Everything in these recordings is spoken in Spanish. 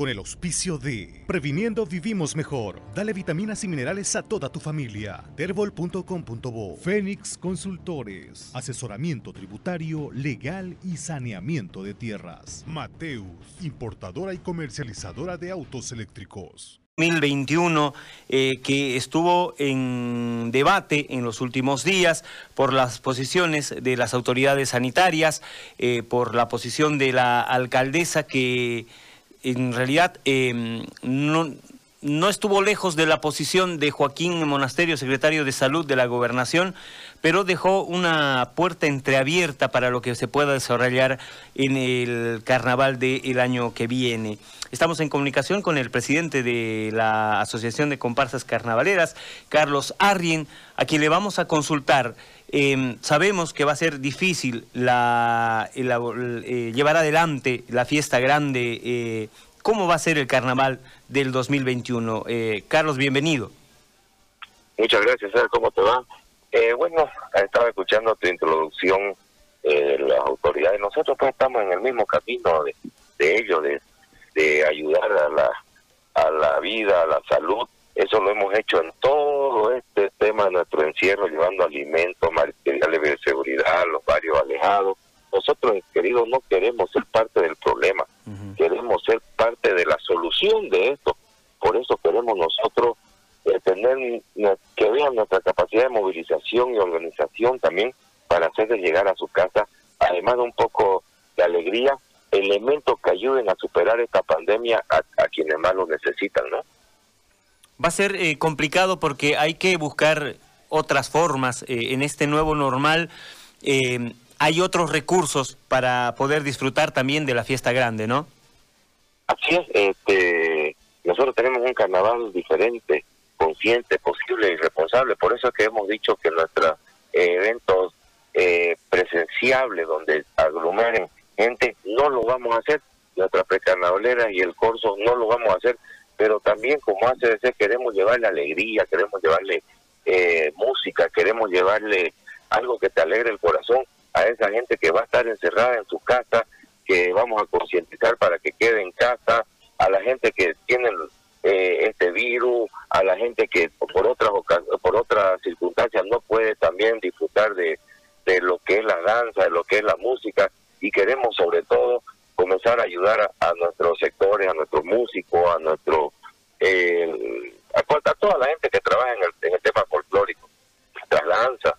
con el auspicio de Previniendo Vivimos Mejor. Dale vitaminas y minerales a toda tu familia. Terbol.com.bo Fénix Consultores. Asesoramiento tributario, legal y saneamiento de tierras. Mateus, importadora y comercializadora de autos eléctricos. 2021 eh, que estuvo en debate en los últimos días por las posiciones de las autoridades sanitarias, eh, por la posición de la alcaldesa que en realidad em, no, no estuvo lejos de la posición de Joaquín Monasterio, secretario de Salud de la Gobernación, pero dejó una puerta entreabierta para lo que se pueda desarrollar en el carnaval del año que viene. Estamos en comunicación con el presidente de la Asociación de Comparsas Carnavaleras, Carlos Arrien, a quien le vamos a consultar. Em, sabemos que va a ser difícil la, eh, llevar adelante la fiesta grande. Eh, ¿Cómo va a ser el carnaval del 2021? Eh, Carlos, bienvenido. Muchas gracias, ¿cómo te va? Eh, bueno, estaba escuchando tu introducción las autoridades. Nosotros pues estamos en el mismo camino de, de ellos, de, de ayudar a la, a la vida, a la salud. Eso lo hemos hecho en todo este de nuestro encierro, llevando alimentos, materiales de seguridad a los barrios alejados. Nosotros, queridos, no queremos ser parte del problema, queremos ser parte de la solución de esto. Por eso queremos nosotros tener que vean nuestra capacidad de movilización y organización también para hacerles llegar a su casa, además de un poco de alegría, elementos que ayuden a superar esta pandemia a, quienes más lo necesitan, ¿no? Va a ser eh, complicado porque hay que buscar otras formas eh, en este nuevo normal. Eh, hay otros recursos para poder disfrutar también de la fiesta grande, ¿no? Así es, este, nosotros tenemos un carnaval diferente consciente, posible y responsable. Por eso es que hemos dicho que nuestros eh, eventos eh, presenciables donde aglomeren gente no lo vamos a hacer. Nuestras precarnavaleras y el corso no lo vamos a hacer. Pero también como hace ser queremos llevarle alegría, queremos llevarle eh, música, queremos llevarle algo que te alegre el corazón a esa gente que va a estar encerrada en su casa, que vamos a concientizar para que quede en casa, a la gente que tiene eh, este virus, a la gente que por otras por otras circunstancias no puede también disfrutar de, de lo que es la danza, de lo que es la música y queremos sobre todo a ayudar a, nuestros sectores, a nuestros músicos, a nuestro eh, a, toda la gente que trabaja en el, en el tema folclórico, nuestras danzas,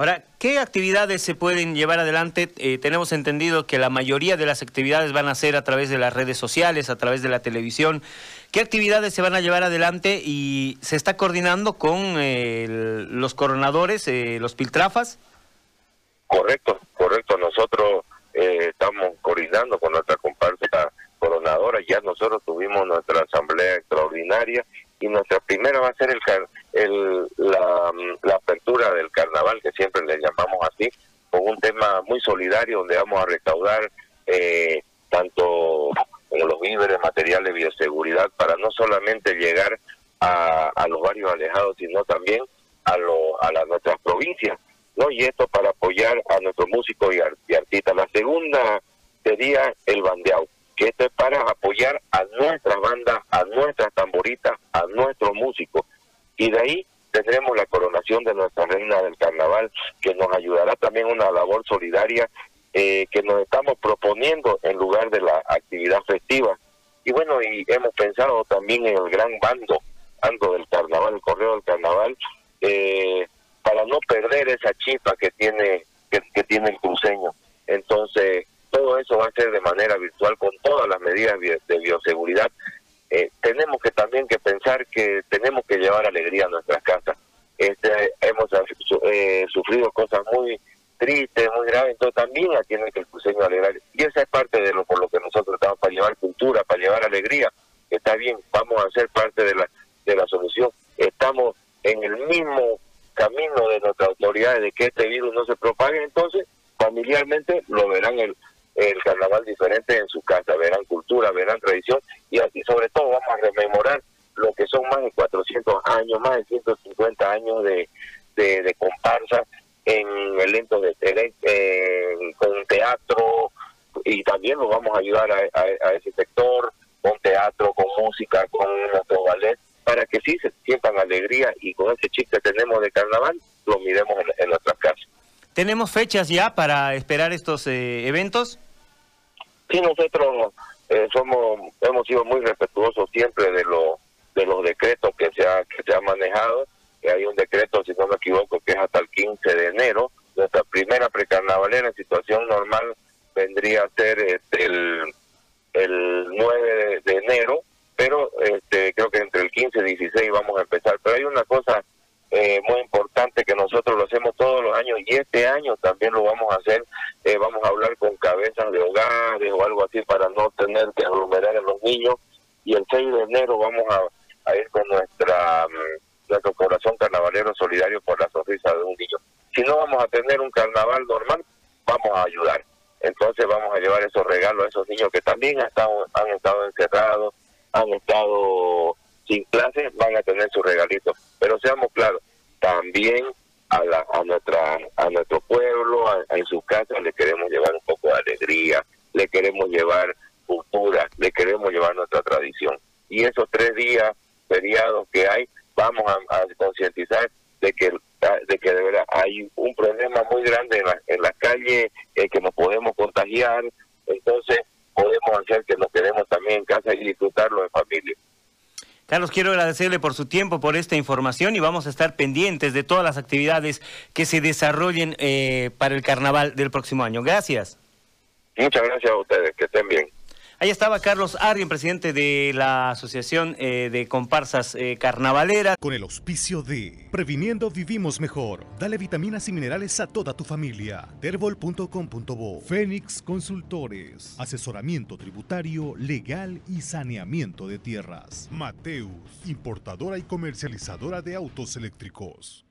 Ahora, ¿qué actividades se pueden llevar adelante? Eh, tenemos entendido que la mayoría de las actividades van a ser a través de las redes sociales, a través de la televisión. ¿Qué actividades se van a llevar adelante y se está coordinando con eh, los coronadores, eh, los piltrafas? Correcto. Estamos coordinando con nuestra comparsa coronadora. Ya nosotros tuvimos nuestra asamblea extraordinaria y nuestra primera va a ser el, el la, la, apertura del carnaval, que siempre le llamamos así, con un tema muy solidario donde vamos a recaudar eh, tanto los víveres, materiales de bioseguridad, para no solamente llegar a, a los barrios alejados, sino también a, lo, a las nuestras provincias, ¿no? Y esto para apoyar a nuestros músicos y, artistas. La segunda sería el bandeado que esto es para apoyar a nuestra banda, a nuestras tamboritas, a nuestros músicos. Y de ahí tendremos la coronación de nuestra reina del carnaval, que nos ayudará también una labor solidaria eh, que nos estamos proponiendo en lugar de la actividad festiva. Y bueno, y hemos pensado también en el gran bando, bando del carnaval, el correo del carnaval, eh, para no perder esa chispa que tiene que, que tiene el cruceño. Entonces, todo eso va a ser de manera virtual con todas las medidas de bioseguridad. Eh, tenemos que también que pensar que tenemos que llevar alegría a nuestras casas. Este, hemos eh, sufrido cosas muy tristes, muy graves, entonces también tiene que el cruceño alegrar. Y esa es parte de lo por lo que nosotros estamos para llevar cultura, para llevar alegría. Está bien, vamos a ser parte de la, de la solución. Estamos en el mismo de nuestras autoridades de que este virus no se propague, entonces familiarmente lo verán el, el carnaval diferente en su casa, verán cultura, verán tradición y, y sobre todo vamos a rememorar lo que son más de 400 años, más de 150 años de, de, comparsa en el eventos de tele, eh, con teatro y también nos vamos a ayudar a, a ese sector con teatro, con música, con ese chip que tenemos de carnaval, lo miremos en, nuestras casas. ¿Tenemos fechas ya para esperar estos eh, eventos? Sí, nosotros eh, somos hemos sido muy respetuosos siempre de los de los decretos que se ha que se ha manejado que hay un decreto si no me equivoco que es hasta el 15 de enero nuestra primera precarnavalera en situación normal vendría a ser este, el el 9 de, enero pero este creo que entre el 15 y 16 vamos a empezar pero hay una cosa eh, muy importante que nosotros lo hacemos todos los años y este año también lo vamos a hacer. Eh, vamos a hablar con cabezas de hogares o algo así para no tener que aglomerar a los niños. Y el 6 de enero vamos a, ir con nuestra mm, nuestro corazón carnavalero solidario por la sonrisa de un niño. Si no vamos a tener un carnaval normal, vamos a ayudar. Entonces vamos a llevar esos regalos a esos niños que también han han estado encerrados, han estado sin clases, van a tener sus regalitos. Pero seamos claros, también a, la, a, nuestra, a nuestro pueblo, en su casa, le queremos llevar un poco de alegría, le queremos llevar cultura, le queremos llevar nuestra tradición. Y esos tres días feriados que hay, vamos a, concientizar de que de que de verdad hay un problema muy grande en la, en la calle eh, que nos podemos contagiar, entonces podemos hacer que nos quedemos también en casa y disfrutarlo en familia. Carlos, quiero agradecerle por su tiempo, por esta información y vamos a estar pendientes de todas las actividades que se desarrollen eh, para el carnaval del próximo año. Gracias. Muchas gracias a ustedes, que estén bien. Ahí estaba Carlos Arrien, presidente de la Asociación eh, de Comparsas eh, Carnavaleras. Con el auspicio de Previniendo Vivimos Mejor. Dale vitaminas y minerales a toda tu familia. Terbol.com.bo Fénix Consultores. Asesoramiento tributario, legal y saneamiento de tierras. Mateus, importadora y comercializadora de autos eléctricos.